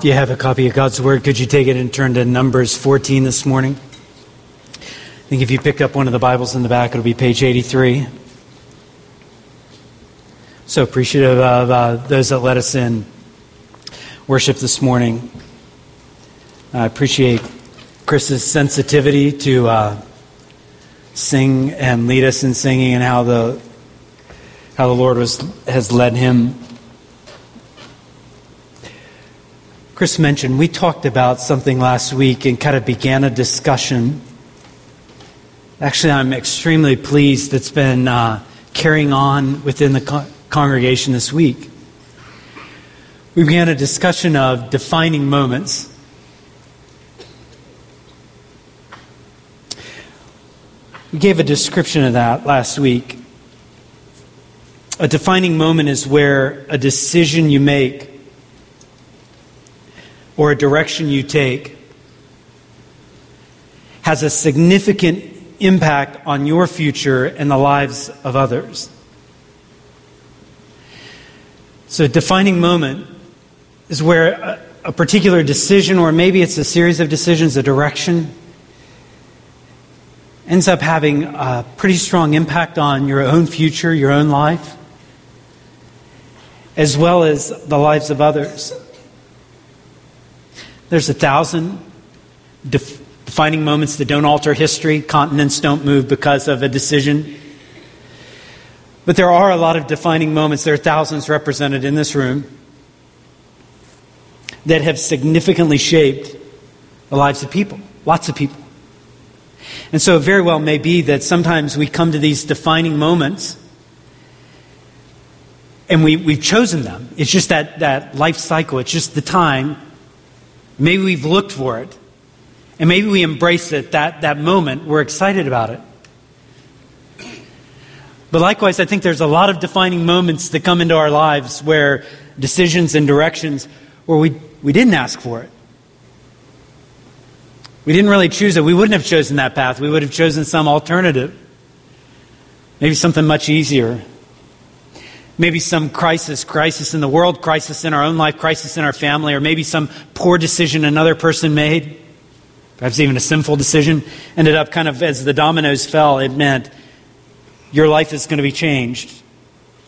If you have a copy of God's Word, could you take it and turn to Numbers 14 this morning? I think if you pick up one of the Bibles in the back, it'll be page 83. So appreciative of uh, those that let us in worship this morning. I appreciate Chris's sensitivity to uh, sing and lead us in singing and how the how the Lord was, has led him Chris mentioned, we talked about something last week and kind of began a discussion. Actually, I'm extremely pleased that's been uh, carrying on within the co- congregation this week. We began a discussion of defining moments. We gave a description of that last week. A defining moment is where a decision you make or a direction you take has a significant impact on your future and the lives of others. So, defining moment is where a, a, particular decision, or maybe it's a series of decisions, a direction, ends up having a pretty strong impact on your own future, your own life, as well as the lives of others. There's a thousand def- defining moments that don't alter history. Continents don't move because of a decision. But there are a lot of defining moments. There are thousands represented in this room that have significantly shaped the lives of people, lots of people. And so it very well may be that sometimes we come to these defining moments and we, we've chosen them. It's just that, that life cycle, it's just the time Maybe we've looked for it. And maybe we embrace it that, that moment. We're excited about it. But likewise, I think there's a lot of defining moments that come into our lives where decisions and directions where we, we didn't ask for it. We didn't really choose it. We wouldn't have chosen that path. We would have chosen some alternative. Maybe something much easier maybe some crisis, crisis in the world, crisis in our own life, crisis in our family, or maybe some poor decision another person made, perhaps even a sinful decision, ended up kind of as the dominoes fell, it meant your life is going to be changed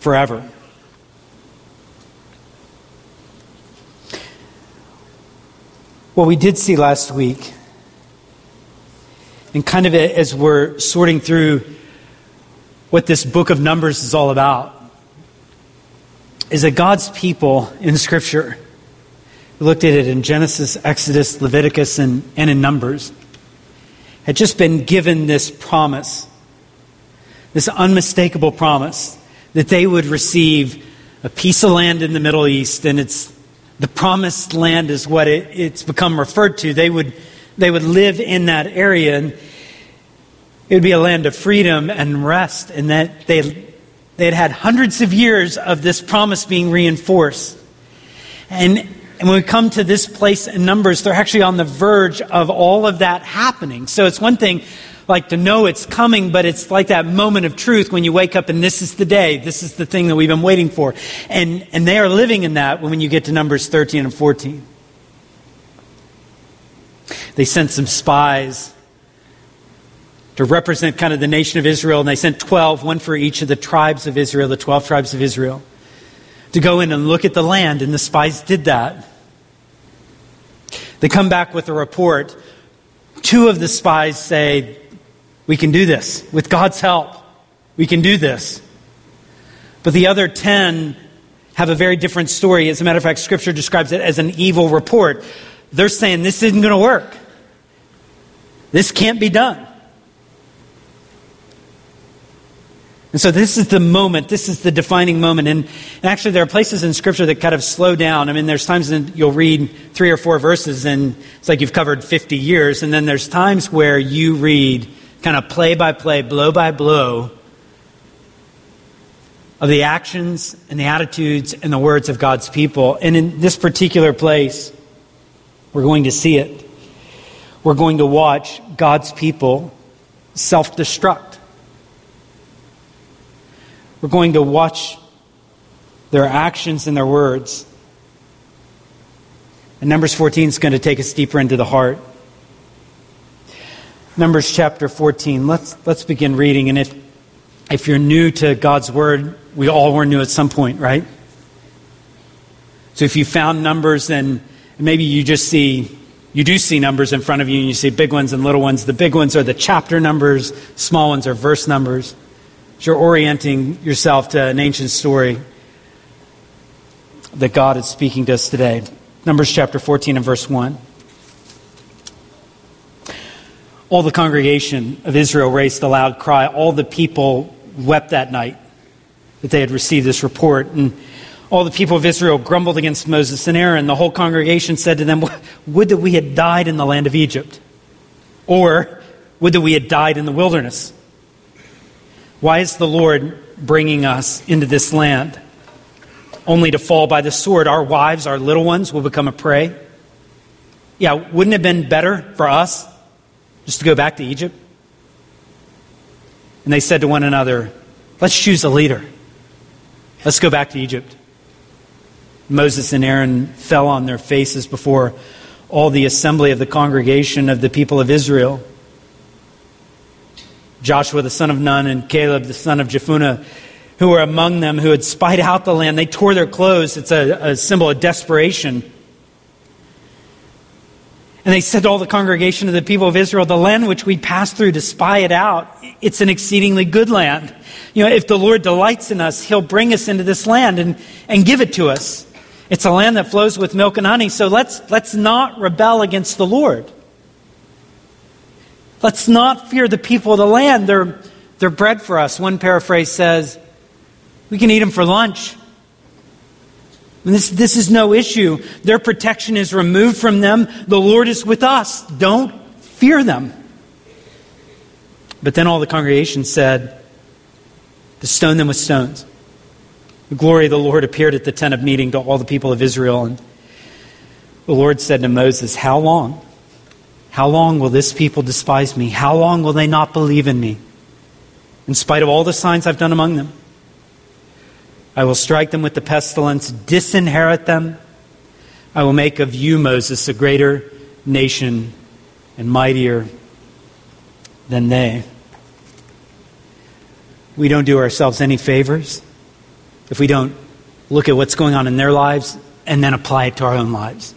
forever. What we did see last week, and kind of as we're sorting through what this book of Numbers is all about, is that God's people in Scripture, we looked at it in Genesis, Exodus, Leviticus, and, and in Numbers, had just been given this promise, this unmistakable promise, that they would receive a piece of land in the Middle East, and it's the promised land is what it, it's become referred to. They would, they would live in that area, and it would be a land of freedom and rest, and that they they had had hundreds of years of this promise being reinforced. And, and when we come to this place in Numbers, they're actually on the verge of all of that happening. So it's one thing like to know it's coming, but it's like that moment of truth when you wake up and this is the day, this is the thing that we've been waiting for. And, and they are living in that when you get to Numbers 13 and 14. They sent some spies to represent kind of the nation of Israel, and they sent 12, one for each of the tribes of Israel, the 12 tribes of Israel, to go in and look at the land, and the spies did that. They come back with a report. Two of the spies say, We can do this. With God's help, we can do this. But the other 10 have a very different story. As a matter of fact, Scripture describes it as an evil report. They're saying, This isn't going to work. This can't be done. And so this is the moment, this is the defining moment. And, actually, there are places in Scripture that kind of slow down. I mean, there's times in, you'll read three or four verses and it's like you've covered 50 years. And then there's times where you read kind of play by play, blow by blow of the actions and the attitudes and the words of God's people. And in this particular place, we're going to see it. We're going to watch God's people self destruct. We're going to watch their actions and their words And Numbers 14 is going to take us deeper into the heart. Numbers chapter 14. Let's, let's begin reading. And if, if you're new to God's word, we all were new at some point, right? So if you found numbers, then maybe you just see, you do see numbers in front of you and you see big ones and little ones. The big ones are the chapter numbers, small ones are verse numbers. You're orienting yourself to an ancient story that God is speaking to us today. Numbers chapter 14 and verse 1. All the congregation of Israel raised a loud cry. All the people wept that night that they had received this report. And all the people of Israel grumbled against Moses and Aaron. The whole congregation said to them, Would that we had died in the land of Egypt, or would that we had died in the wilderness. Why is the Lord bringing us into this land? Only to fall by the sword. Our wives, our little ones will become a prey. Yeah, wouldn't it have been better for us just to go back to Egypt? And they said to one another, Let's choose a leader. Let's go back to Egypt. Moses and Aaron fell on their faces before all the assembly of the congregation of the people of Israel. Joshua the son of Nun and Caleb the son of Jephunneh, who were among them, who had spied out the land, they tore their clothes. It's a, a symbol of desperation. And they said to all the congregation of the people of Israel, The land which we passed through to spy it out, it's an exceedingly good land. You know, if the Lord delights in us, He'll bring us into this land and, and give it to us. It's a land that flows with milk and honey, so let's, let's not rebel against the Lord. Let's not fear the people of the land. They're, they're bread for us. One paraphrase says, we can eat them for lunch. And this, this is no issue. Their protection is removed from them. The Lord is with us. Don't fear them. But then all the congregation said, to stone them with stones. The glory of the Lord appeared at the tent of meeting to all the people of Israel. And the Lord said to Moses, How long? How long will this people despise me? How long will they not believe in me? In spite of all the signs I've done among them, I will strike them with the pestilence, disinherit them. I will make of you, Moses, a greater nation and mightier than they. We don't do ourselves any favors if we don't look at what's going on in their lives and then apply it to our own lives.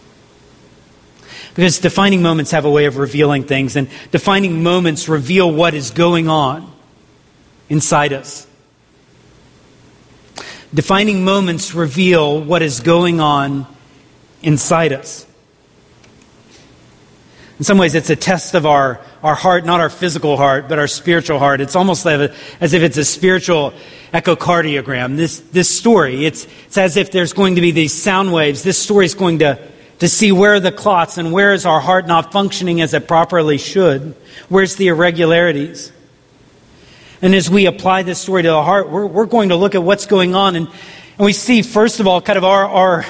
Because defining moments have a way of revealing things, and defining moments reveal what is going on inside us. Defining moments reveal what is going on inside us. In some ways, it's a test of our, our heart, not our physical heart, but our spiritual heart. It's almost like a, as if it's a spiritual echocardiogram. This, this story, it's, it's as if there's going to be these sound waves. This story is going to to see where are the clots and where is our heart not functioning as it properly should. Where's the irregularities? And as we apply this story to the heart, we're, we're going to look at what's going on. And, and we see, first of all, kind of our, our,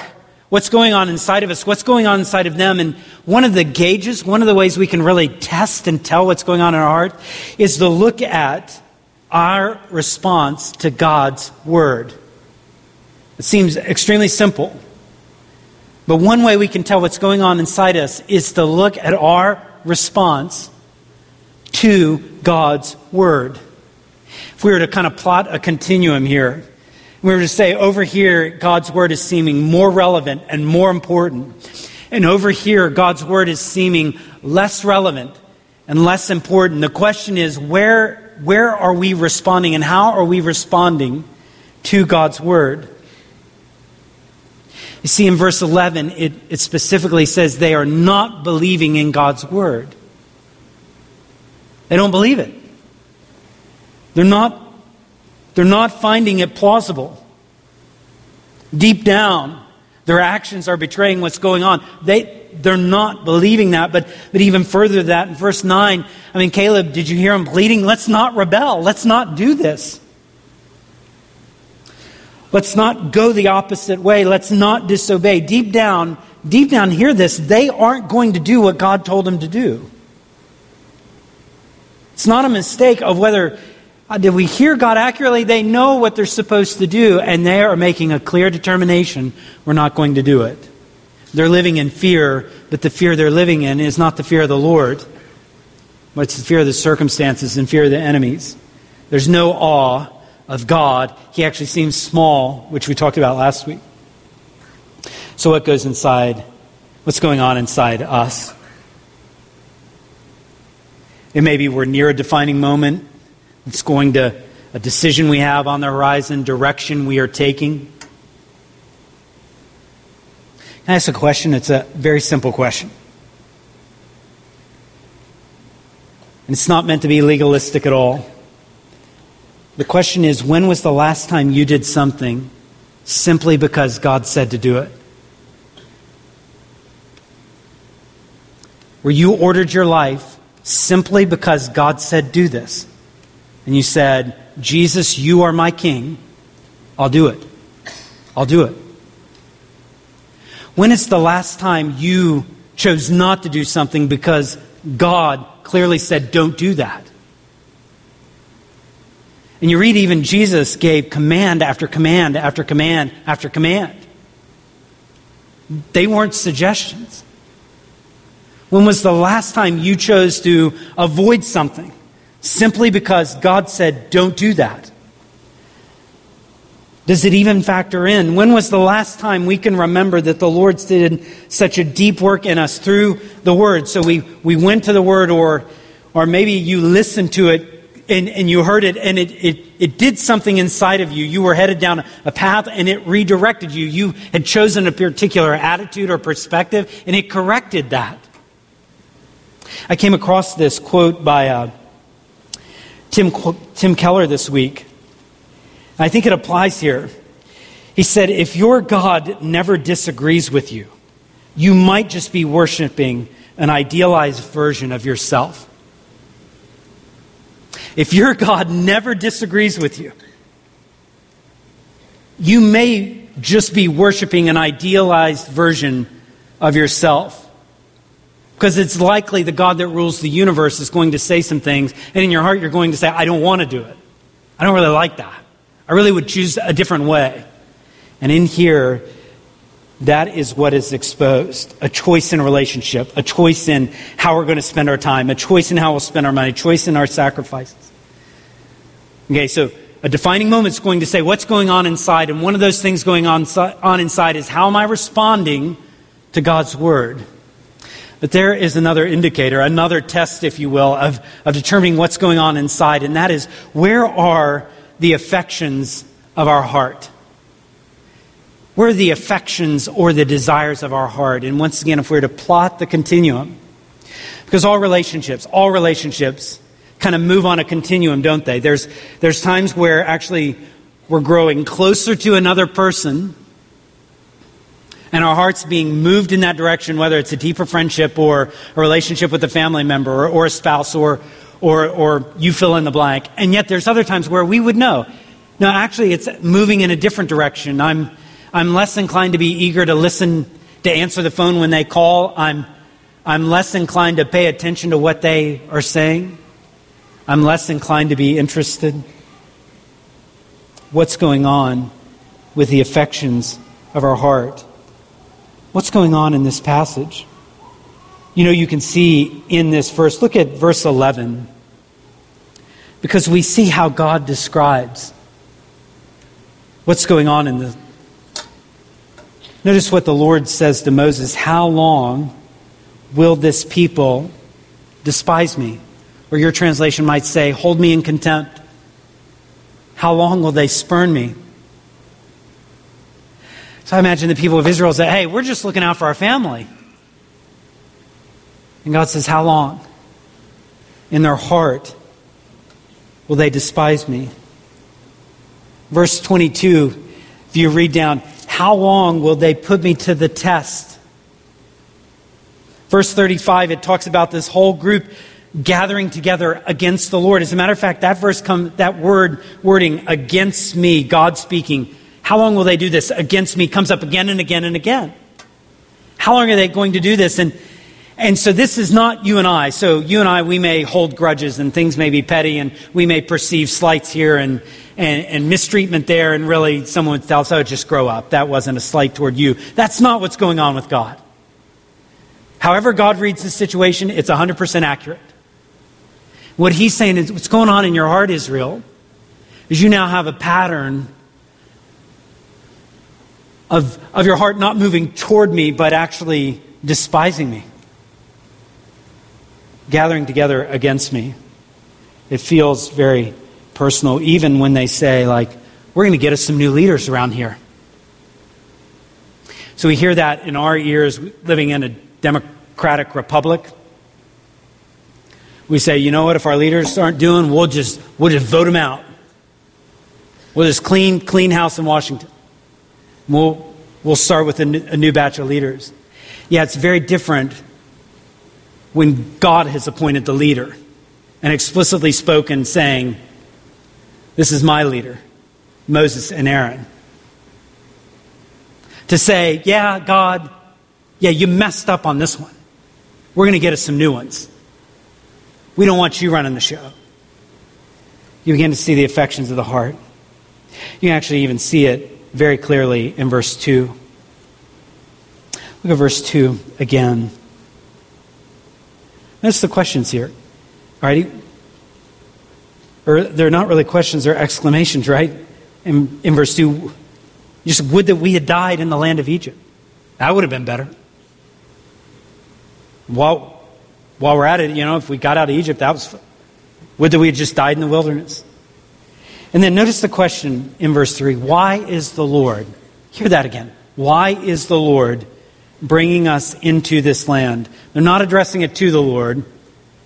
what's going on inside of us, what's going on inside of them. And one of the gauges, one of the ways we can really test and tell what's going on in our heart is to look at our response to God's word. It seems extremely simple. But one way we can tell what's going on inside us is to look at our response to God's Word. If we were to kind of plot a continuum here, we were to say over here, God's Word is seeming more relevant and more important. And over here, God's Word is seeming less relevant and less important. The question is, where, where are we responding and how are we responding to God's Word? You see, in verse 11, it, it specifically says they are not believing in God's word. They don't believe it. They're not, they're not finding it plausible. Deep down, their actions are betraying what's going on. They, they're not believing that. But, but even further than that, in verse 9, I mean, Caleb, did you hear him pleading? Let's not rebel. Let's not do this. Let's not go the opposite way. Let's not disobey. Deep down, deep down, hear this. They aren't going to do what God told them to do. It's not a mistake of whether uh, did we hear God accurately? They know what they're supposed to do, and they are making a clear determination we're not going to do it. They're living in fear, but the fear they're living in is not the fear of the Lord, but it's the fear of the circumstances and fear of the enemies. There's no awe of God. He actually seems small, which we talked about last week. So, what goes inside? What's going on inside us? It may be we're near a defining moment. It's going to a decision we have on the horizon, direction we are taking. Can I ask a question? It's a very simple question. And it's not meant to be legalistic at all. The question is when was the last time you did something simply because God said to do it? Where you ordered your life simply because God said, do this. And you said, Jesus, you are my king. I'll do it. I'll do it. When is the last time you chose not to do something because God clearly said, don't do that? And you read even Jesus gave command after command after command after command. They weren't suggestions. When was the last time you chose to avoid something simply because God said, don't do that? Does it even factor in? When was the last time we can remember that the Lord did such a deep work in us through the Word? So we, we went to the Word, or, or maybe you listened to it and, and you heard it and it, it, it did something inside of you. You were headed down a path and it redirected you. You had chosen a particular attitude or perspective and it corrected that. I came across this quote by uh, Tim, Tim Keller this week. I think it applies here. He said, If your God never disagrees with you, you might just be worshiping an idealized version of yourself. If your God never disagrees with you, you may just be worshiping an idealized version of yourself. Because it's likely the God that rules the universe is going to say some things, and in your heart you're going to say, I don't want to do it. I don't really like that. I really would choose a different way. And in here, that is what is exposed a choice in relationship, a choice in how we're going to spend our time, a choice in how we'll spend our money, a choice in our sacrifices. Okay, so a defining moment is going to say what's going on inside, and one of those things going on, on inside is how am I responding to God's word? But there is another indicator, another test, if you will, of, of determining what's going on inside, and that is where are the affections of our heart? Where are the affections or the desires of our heart? And once again, if we we're to plot the continuum, because all relationships, all relationships kind of move on a continuum, don't they? There's, there's times where actually we're growing closer to another person and our hearts being moved in that direction, whether it's a deeper friendship or a relationship with a family member or, or a spouse or, or, or you fill in the blank. And yet there's other times where we would know. No, actually, it's moving in a different direction. I'm, I'm less inclined to be eager to listen, to answer the phone when they call. I'm, I'm less inclined to pay attention to what they are saying. I'm less inclined to be interested. What's going on with the affections of our heart? What's going on in this passage? You know, you can see in this verse, look at verse 11, because we see how God describes what's going on in the. Notice what the Lord says to Moses How long will this people despise me? Or your translation might say, Hold me in contempt. How long will they spurn me? So I imagine the people of Israel say, hey, we're just looking out for our family. And God says, how long? In their heart will they despise me. Verse 22, if you read down, how long will they put me to the test? Verse 35, it talks about this whole group gathering together against the Lord. As a matter of fact, that verse come, that word wording against me, God speaking, how long will they do this against me? Comes up again and again and again. How long are they going to do this? And, And so this is not you and I. So you and I, we may hold grudges and things may be petty and we may perceive slights here and, and, and mistreatment there. And really someone would tell us, oh, just grow up. That wasn't a slight toward you. That's not what's going on with God. However God reads the situation, it's 100% accurate. What he's saying is what's going on in your heart, Israel, is you now have a pattern of, of your heart not moving toward me, but actually despising me, gathering together against me. It feels very personal, even when they say, like, we're going to get us some new leaders around here. So we hear that in our ears, living in a democratic republic. We say, you know what, if our leaders aren't doing, we'll just, we'll just vote them out. We'll just clean, clean house in Washington. We'll, we'll start with a new, a new batch of leaders. Yeah, it's very different when God has appointed the leader and explicitly spoken, saying, This is my leader, Moses and Aaron. To say, Yeah, God, yeah, you messed up on this one. We're going to get us some new ones. We don't want you running the show. You begin to see the affections of the heart. You can actually even see it very clearly in verse 2. Look at verse 2 again. Notice the questions here. All right? Or they're not really questions, they're exclamations, right? In, in verse 2, just would that we had died in the land of Egypt. That would have been better. While, while we're at it, you know, if we got out of Egypt, that was, would that we had just died in the wilderness. And then notice the question in verse 3 Why is the Lord, hear that again, why is the Lord bringing us into this land? They're not addressing it to the Lord.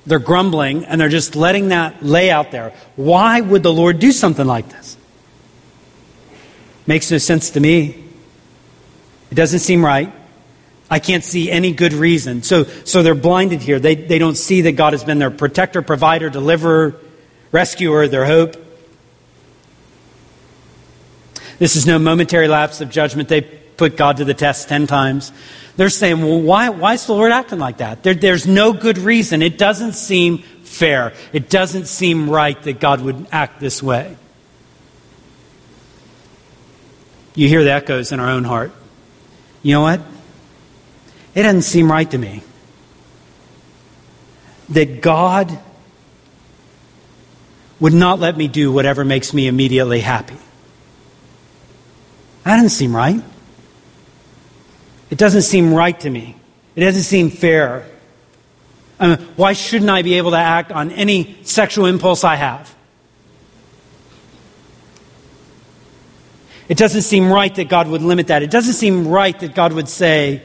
They're grumbling and they're just letting that lay out there. Why would the Lord do something like this? Makes no sense to me. It doesn't seem right. I can't see any good reason. So, so they're blinded here. They, they don't see that God has been their protector, provider, deliverer, rescuer, their hope. This is no momentary lapse of judgment. They put God to the test 10 times. They're saying, well, why, why is the Lord acting like that? There, there's no good reason. It doesn't seem fair. It doesn't seem right that God would act this way. You hear the echoes in our own heart. You know what? It doesn't seem right to me that God would not let me do whatever makes me immediately happy. That doesn't seem right. It doesn't seem right to me. It doesn't seem fair. I mean, why shouldn't I be able to act on any sexual impulse I have? It doesn't seem right that God would limit that. It doesn't seem right that God would say,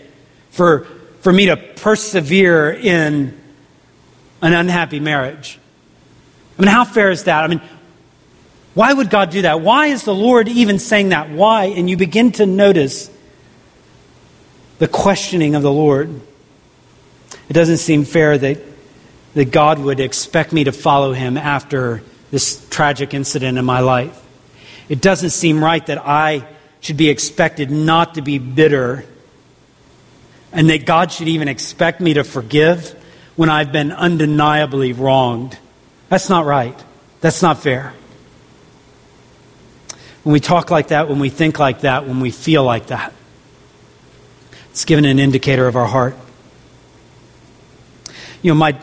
for, for me to persevere in an unhappy marriage. I mean, how fair is that? I mean, why would God do that? Why is the Lord even saying that? Why? And you begin to notice the questioning of the Lord. It doesn't seem fair that, that God would expect me to follow him after this tragic incident in my life. It doesn't seem right that I should be expected not to be bitter and that God should even expect me to forgive when I've been undeniably wronged. That's not right. That's not fair. When we talk like that, when we think like that, when we feel like that, it's given an indicator of our heart. You know, my,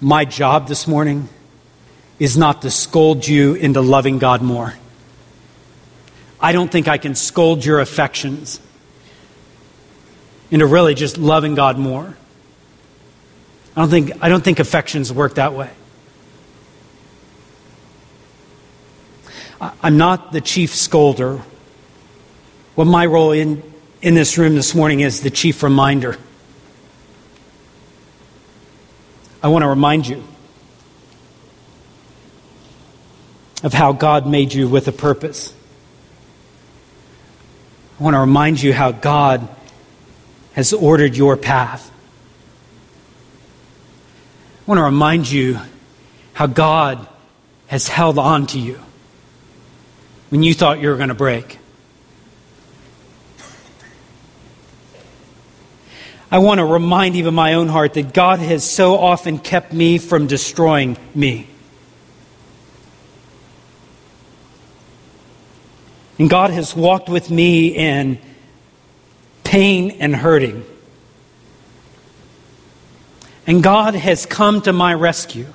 my job this morning is not to scold you into loving God more. I don't think I can scold your affections into really just loving God more. I don't think, I don't think affections work that way. I'm not the chief scolder. What my role in in this room this morning is the chief reminder. I want to remind you of how God made you with a purpose. I want to remind you how God has ordered your path. I want to remind you how God has held on to you when you thought you were going to break. I want to remind even my own heart that God has so often kept me from destroying me. And God has walked with me in pain and hurting. And God has come to my rescue.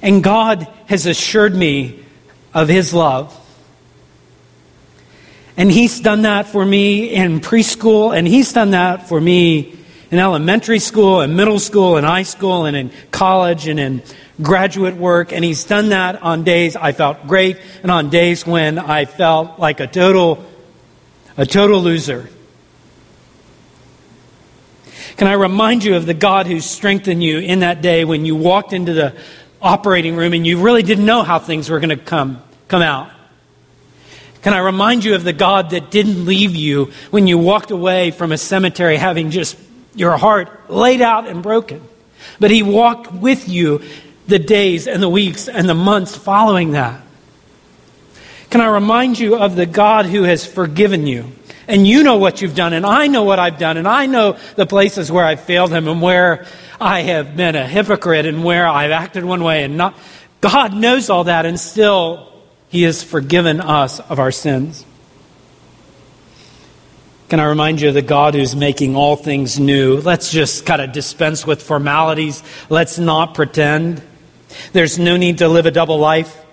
And God has assured me of His love. And He's done that for me in preschool, and He's done that for me in elementary school, and middle school, and high school, and in college, and in graduate work, and he's done that on days I felt great and on days when I felt like a total, a total loser. Can I remind you of the God who strengthened you in that day when you walked into the operating room and you really didn't know how things were going to come, come out? Can I remind you of the God that didn't leave you when you walked away from a cemetery having just your heart laid out and broken? But he walked with you the days and the weeks and the months following that? Can I remind you of the God who has forgiven you? And you know what you've done, and I know what I've done, and I know the places where I've failed Him and where I have been a hypocrite and where I've acted one way and not. God knows all that, and still He has forgiven us of our sins. Can I remind you of the God who's making all things new? Let's just kind of dispense with formalities. Let's not pretend. There's no need to live a double life.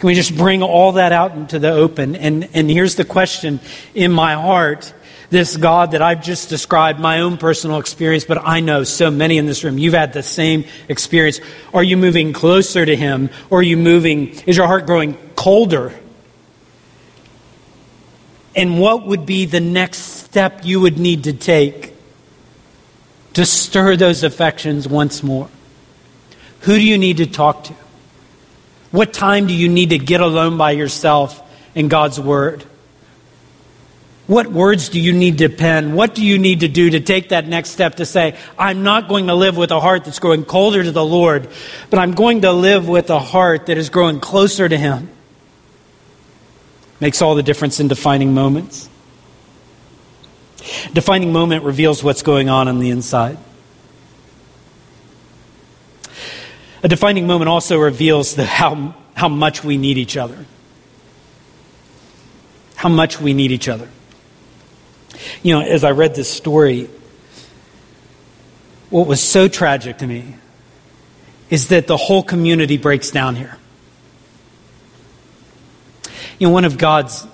Can we just bring all that out into the open? And, and here's the question in my heart this God that I've just described, my own personal experience, but I know so many in this room, you've had the same experience. Are you moving closer to Him? Or are you moving, is your heart growing colder? And what would be the next step you would need to take to stir those affections once more? Who do you need to talk to? What time do you need to get alone by yourself in God's Word? What words do you need to pen? What do you need to do to take that next step to say, I'm not going to live with a heart that's growing colder to the Lord, but I'm going to live with a heart that is growing closer to Him? Makes all the difference in defining moments. Defining moment reveals what's going on on the inside. A defining moment also reveals the, how, how much we need each other. How much we need each other. You know, as I read this story, what was so tragic to me is that the whole community breaks down here. You know, one of God's,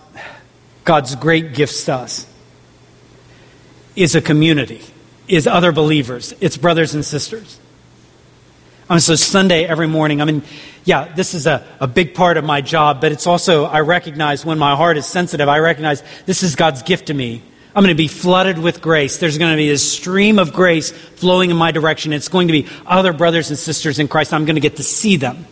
God's great gifts to us is a community, is other believers, it's brothers and sisters. I mean, so Sunday every morning, I mean, yeah, this is a, a big part of my job, but it's also, I recognize when my heart is sensitive, I recognize this is God's gift to me. I'm going to be flooded with grace. There's going to be a stream of grace flowing in my direction. It's going to be other brothers and sisters in Christ. I'm going to get to see them.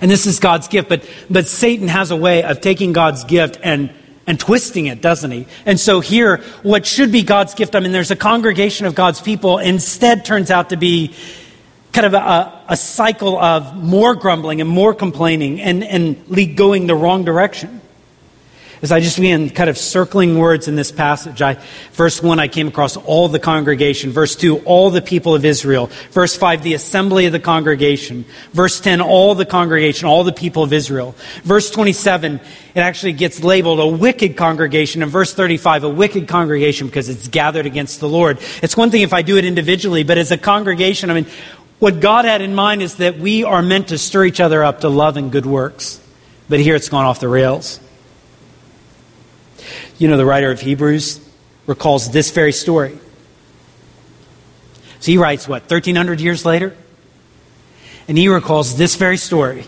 And this is God's gift, but, but Satan has a way of taking God's gift and and twisting it, doesn't he? And so here, what should be God's gift, I mean, there's a congregation of God's people, instead turns out to be kind of a, a cycle of more grumbling and more complaining and, and going the wrong direction as I just began kind of circling words in this passage, I, verse 1, I came across all the congregation. Verse 2, all the people of Israel. Verse 5, the assembly of the congregation. Verse 10, all the congregation, all the people of Israel. Verse 27, it actually gets labeled a wicked congregation. And verse 35, a wicked congregation because it's gathered against the Lord. It's one thing if I do it individually, but as a congregation, I mean, what God had in mind is that we are meant to stir each other up to love and good works. But here it's gone off the rails. You know, the writer of Hebrews recalls this very story. So he writes, what, 1,300 years later? And he recalls this very story.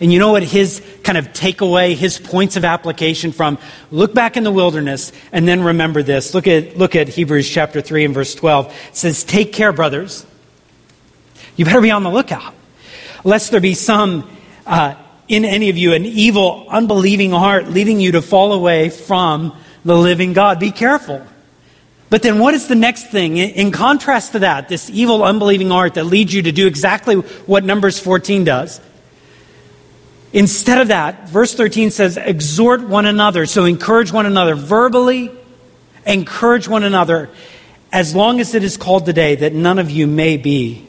And you know what his kind of takeaway, his points of application from look back in the wilderness and then remember this. Look at, look at Hebrews chapter 3 and verse 12. It says, Take care, brothers. You better be on the lookout, lest there be some uh, in any of you an evil, unbelieving heart leading you to fall away from the living God. Be careful. But then what is the next thing? In contrast to that, this evil, unbelieving heart that leads you to do exactly what Numbers 14 does, Instead of that, verse 13 says, exhort one another. So encourage one another verbally, encourage one another, as long as it is called today, that none of you may be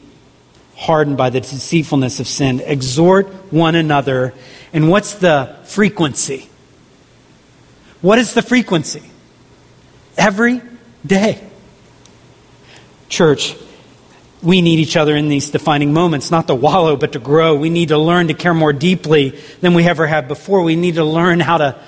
hardened by the deceitfulness of sin. Exhort one another. And what's the frequency? What is the frequency? Every day. Church, we need each other in these defining moments, not to wallow, but to grow. We need to learn to care more deeply than we ever have before. We need to learn how to,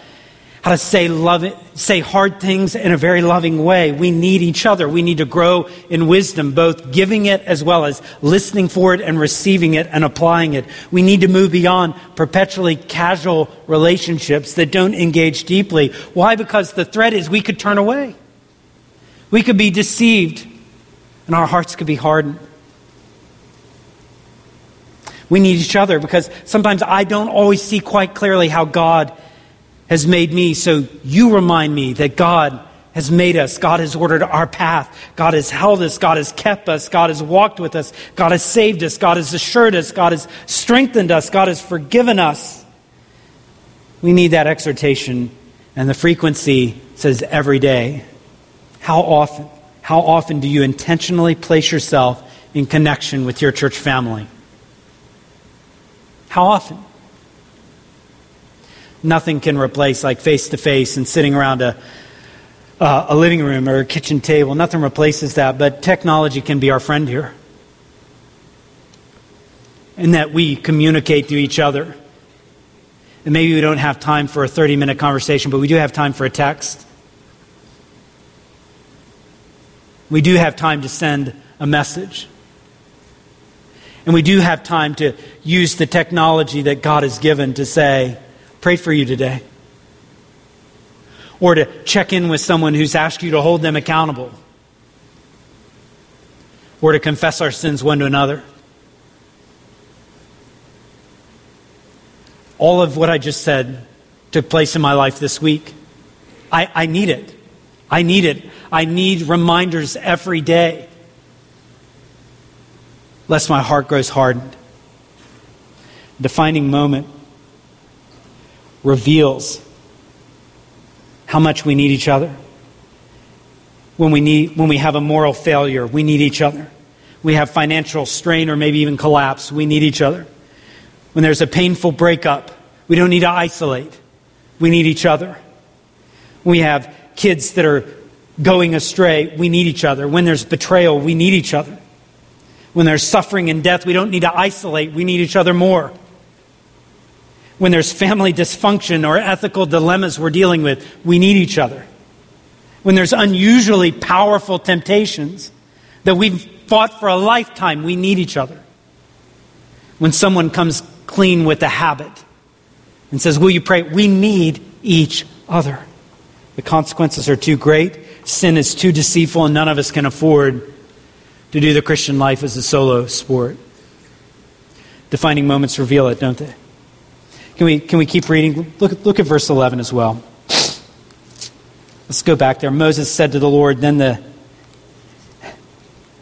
how to say, love say hard things in a very loving way. We need each other. We need to grow in wisdom, both giving it as well as listening for it and receiving it and applying it. We need to move beyond perpetually casual relationships that don't engage deeply. Why? Because the threat is we could turn away. We could be deceived and our hearts could be hardened. We need each other because sometimes I don't always see quite clearly how God has made me. So you remind me that God has made us. God has ordered our path. God has held us. God has kept us. God has walked with us. God has saved us. God has assured us. God has strengthened us. God has forgiven us. We need that exhortation. And the frequency says every day. How often? How often do you intentionally place yourself in connection with your church family? How often? Nothing can replace like face to face and sitting around a, uh, a living room or a kitchen table. Nothing replaces that, but technology can be our friend here. In that we communicate to each other. And maybe we don't have time for a 30 minute conversation, but we do have time for a text. we do have time to send a message. And we do have time to use the technology that God has given to say, pray for you today. Or to check in with someone who's asked you to hold them accountable. Or to confess our sins one to another. All of what I just said took place in my life this week. I, I need it. I need it. I need reminders every day, lest my heart grows hardened. Defining moment reveals how much we need each other. When we, need, when we have a moral failure, we need each other. We have financial strain or maybe even collapse, we need each other. When there's a painful breakup, we don't need to isolate. We need each other. We have kids that are going astray, we need each other. When there's betrayal, we need each other. When there's suffering and death, we don't need to isolate, we need each other more. When there's family dysfunction or ethical dilemmas we're dealing with, we need each other. When there's unusually powerful temptations that we've fought for a lifetime, we need each other. When someone comes clean with a habit and says, Will you pray? We need each other. The consequences are too great. Sin is too deceitful, and none of us can afford to do the Christian life as a solo sport. Defining moments reveal it, don't they? Can we, can we keep reading? Look, look at verse 11 as well. Let's go back there. Moses said to the Lord, then the.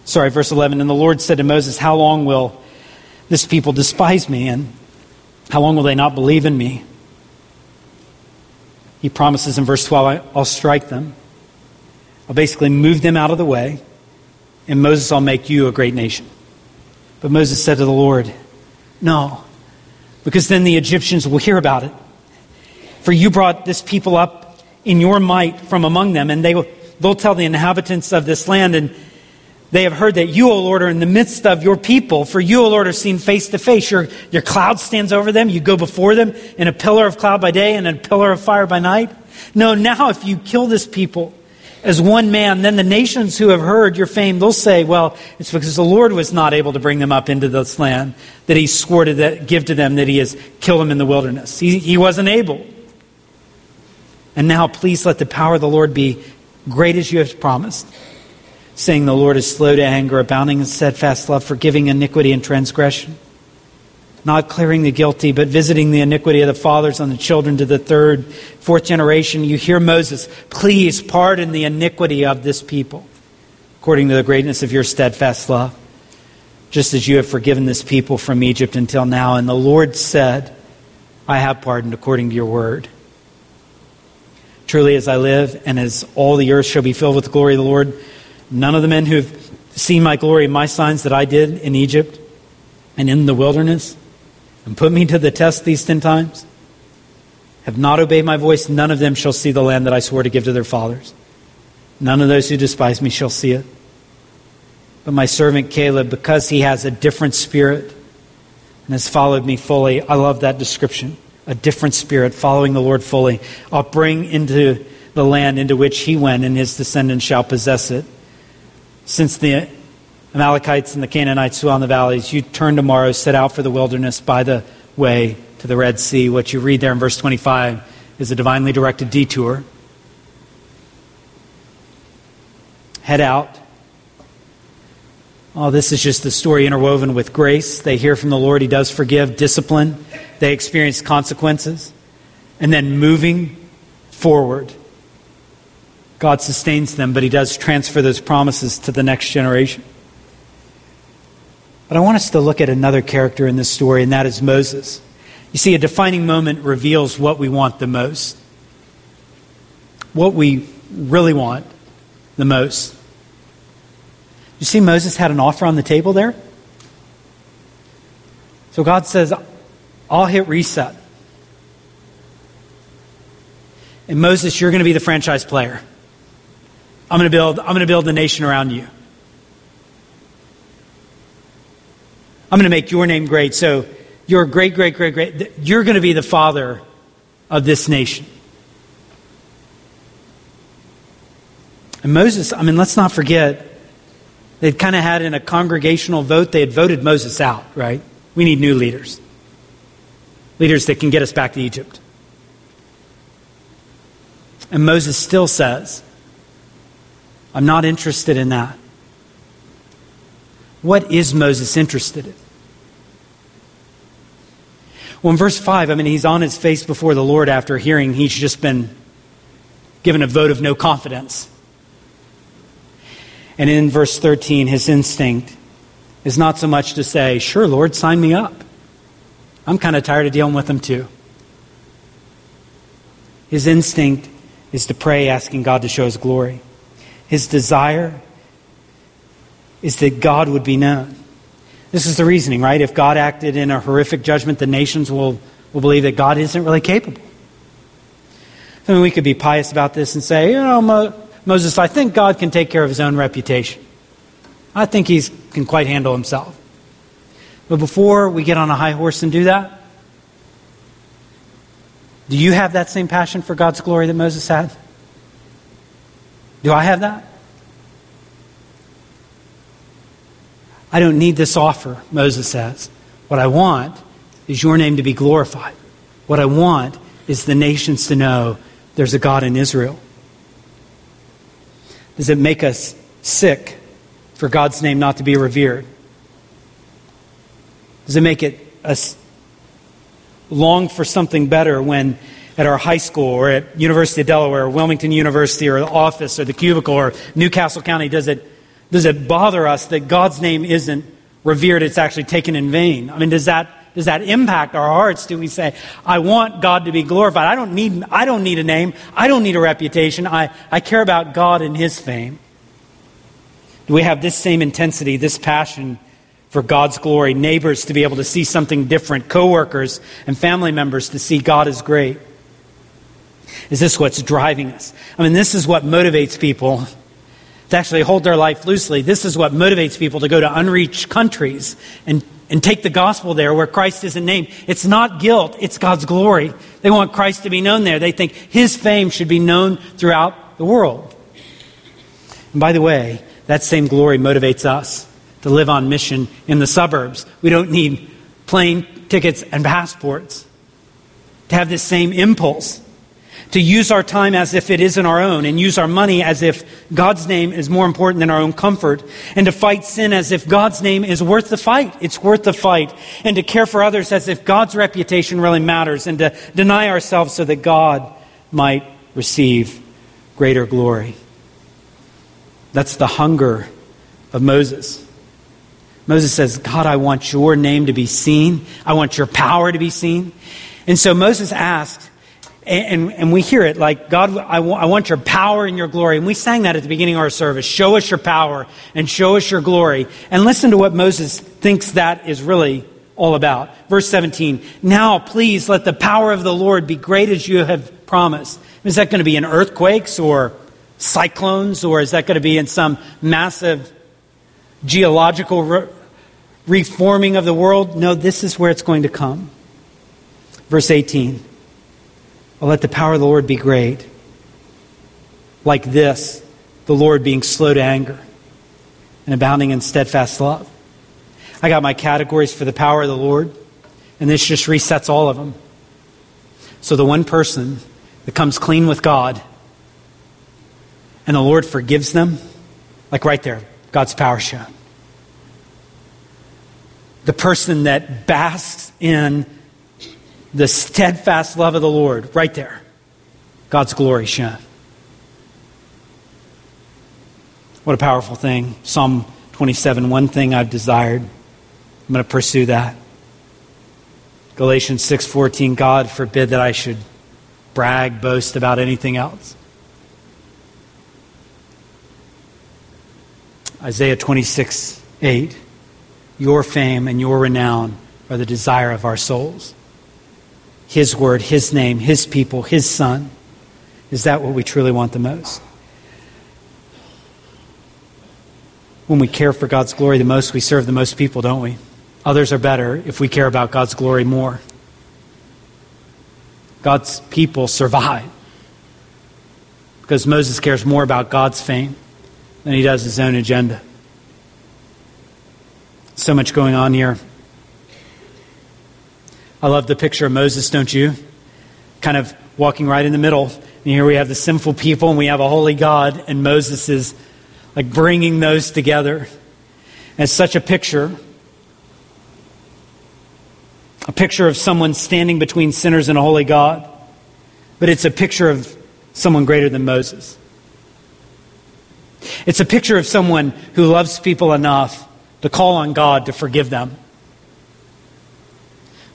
Sorry, verse 11. And the Lord said to Moses, How long will this people despise me? And how long will they not believe in me? He promises in verse 12, I'll strike them. I'll basically move them out of the way, and Moses, I'll make you a great nation. But Moses said to the Lord, No, because then the Egyptians will hear about it. For you brought this people up in your might from among them, and they will, they'll tell the inhabitants of this land, and they have heard that you, O Lord, are in the midst of your people. For you, O Lord, are seen face to face. Your, your cloud stands over them. You go before them in a pillar of cloud by day and a pillar of fire by night. No, now if you kill this people as one man, then the nations who have heard your fame, they'll say, well, it's because the Lord was not able to bring them up into this land that he swore to that, give to them that he has killed them in the wilderness. He, he wasn't able. And now please let the power of the Lord be great as you have promised saying, The Lord is slow to anger, abounding in steadfast love, forgiving iniquity and transgression, not clearing the guilty, but visiting the iniquity of the fathers on the children to the third, fourth generation. You hear Moses, please pardon the iniquity of this people, according to the greatness of your steadfast love, just as you have forgiven this people from Egypt until now. And the Lord said, I have pardoned according to your word. Truly, as I live, and as all the earth shall be filled with the glory of the Lord, none of the men who have seen my glory my signs that I did in Egypt and in the wilderness, and put me to the test these ten times, have not obeyed my voice, none of them shall see the land that I swore to give to their fathers. None of those who despise me shall see it. But my servant Caleb, because he has a different spirit and has followed me fully, I love that description. A different spirit, following the Lord fully. I'll bring into the land into which he went, and his descendants shall possess it. Since the Amalekites and the Canaanites who dwell in the valleys, you turn tomorrow, set out for the wilderness by the way to the Red Sea. What you read there in verse 25 is a divinely directed detour. Head out Oh, this is just the story interwoven with grace. They hear from the Lord, He does forgive, discipline. They experience consequences. And then moving forward, God sustains them, but He does transfer those promises to the next generation. But I want us to look at another character in this story, and that is Moses. You see, a defining moment reveals what we want the most. What we really want the most. You see, Moses had an offer on the table there? So God says, I'll hit reset. And Moses, you're going to be the franchise player. I'm going to build, I'm going to build the nation around you. I'm going to make your name great. So you're great, great, great, great. You're going to be the father of this nation. And Moses, I mean, let's not forget, They'd kind of had in a congregational vote, they had voted Moses out, right? We need new leaders. Leaders that can get us back to Egypt. And Moses still says, I'm not interested in that. What is Moses interested in? Well, in verse 5, I mean, he's on his face before the Lord after hearing he's just been given a vote of no confidence. And in verse 13, his instinct is not so much to say, Sure, Lord, sign me up. I'm kind of tired of dealing with them too. His instinct is to pray, asking God to show his glory. His desire is that God would be known. This is the reasoning, right? If God acted in a horrific judgment, the nations will, will believe that God isn't really capable. I mean, we could be pious about this and say, you know, Moses, I think God can take care of his own reputation. I think he can quite handle himself. But before we get on a high horse and do that, do you have that same passion for God's glory that Moses had? Do I have that? I don't need this offer, Moses says. What I want is your name to be glorified. What I want is the nations to know there's a God in Israel. Does it make us sick for God's name not to be revered? Does it make it us long for something better when at our high school or at University of Delaware or Wilmington University or the office or the cubicle or New Castle County, does it, does it bother us that God's name isn't revered, it's actually taken in vain? I mean, does that does that impact our hearts? Do we say, I want God to be glorified? I don't need, I don't need a name. I don't need a reputation. I, I care about God and His fame. Do we have this same intensity, this passion for God's glory? Neighbors to be able to see something different, coworkers and family members to see God is great. Is this what's driving us? I mean, this is what motivates people to actually hold their life loosely. This is what motivates people to go to unreached countries and and take the gospel there where Christ isn't named. It's not guilt, it's God's glory. They want Christ to be known there. They think his fame should be known throughout the world. And by the way, that same glory motivates us to live on mission in the suburbs. We don't need plane tickets and passports to have this same impulse to use our time as if it isn't our own, and use our money as if God's name is more important than our own comfort, and to fight sin as if God's name is worth the fight. It's worth the fight. And to care for others as if God's reputation really matters, and to deny ourselves so that God might receive greater glory. That's the hunger of Moses. Moses says, God, I want your name to be seen. I want your power to be seen. And so Moses asked, and, and, we hear it like, God, I, w- I want your power and your glory. And we sang that at the beginning of our service. Show us your power and show us your glory. And listen to what Moses thinks that is really all about. Verse 17 Now, please let the power of the Lord be great as you have promised. Is that going to be in earthquakes or cyclones, or is that going to be in some massive geological re- reforming of the world? No, this is where it's going to come. Verse 18 well, let the power of the Lord be great. Like this, the Lord being slow to anger and abounding in steadfast love. I got my categories for the power of the Lord, and this just resets all of them. So the one person that comes clean with God and the Lord forgives them, like right there, God's power shown. The person that basks in the steadfast love of the Lord, right there. God's glory shown. What a powerful thing. Psalm 27 One thing I've desired. I'm going to pursue that. Galatians 6:14 God forbid that I should brag, boast about anything else. Isaiah 26, 8. Your fame and your renown are the desire of our souls. His word, His name, His people, His Son. Is that what we truly want the most? When we care for God's glory the most, we serve the most people, don't we? Others are better if we care about God's glory more. God's people survive because Moses cares more about God's fame than he does his own agenda. So much going on here. I love the picture of Moses, don't you? Kind of walking right in the middle. And here we have the sinful people and we have a holy God, and Moses is like bringing those together. It's such a picture. A picture of someone standing between sinners and a holy God. But it's a picture of someone greater than Moses. It's a picture of someone who loves people enough to call on God to forgive them.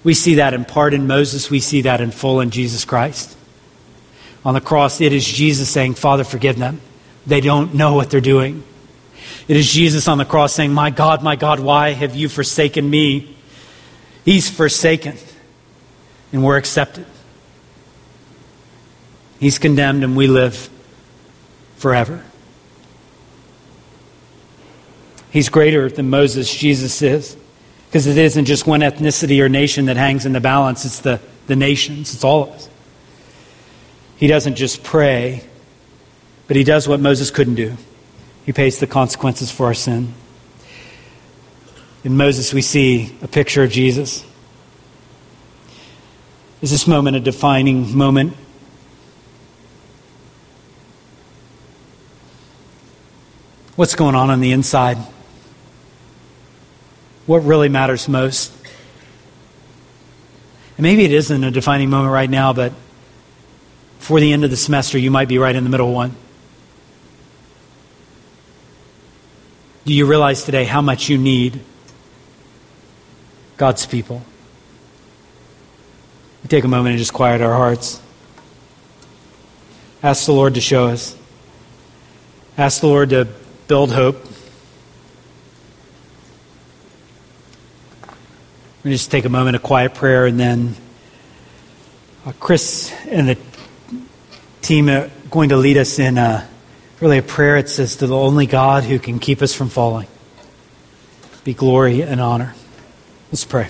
We see that in part in Moses, we see that in full in Jesus Christ. On the cross, it is Jesus saying, Father, forgive them. They don't know what they're doing. It is Jesus on the cross saying, My God, my God, why have you forsaken me? He's forsaken, and we're accepted. He's condemned, and we live forever. He's greater than Moses, Jesus is. Because it isn't just one ethnicity or nation that hangs in the balance, it's the, the nations, it's all of us. He doesn't just pray, but he does what Moses couldn't do. He pays the consequences for our sin. In Moses, we see a picture of Jesus. Is this moment a defining moment? What's going on on the inside? What really matters most. And maybe it isn't a defining moment right now, but for the end of the semester, you might be right in the middle one. Do you realize today how much you need God's people? We take a moment and just quiet our hearts. Ask the Lord to show us. Ask the Lord to build hope. We're just take a moment of quiet prayer, and then uh, Chris and the team are going to lead us in a, really a prayer. It says, To the only God who can keep us from falling, be glory and honor. Let's pray.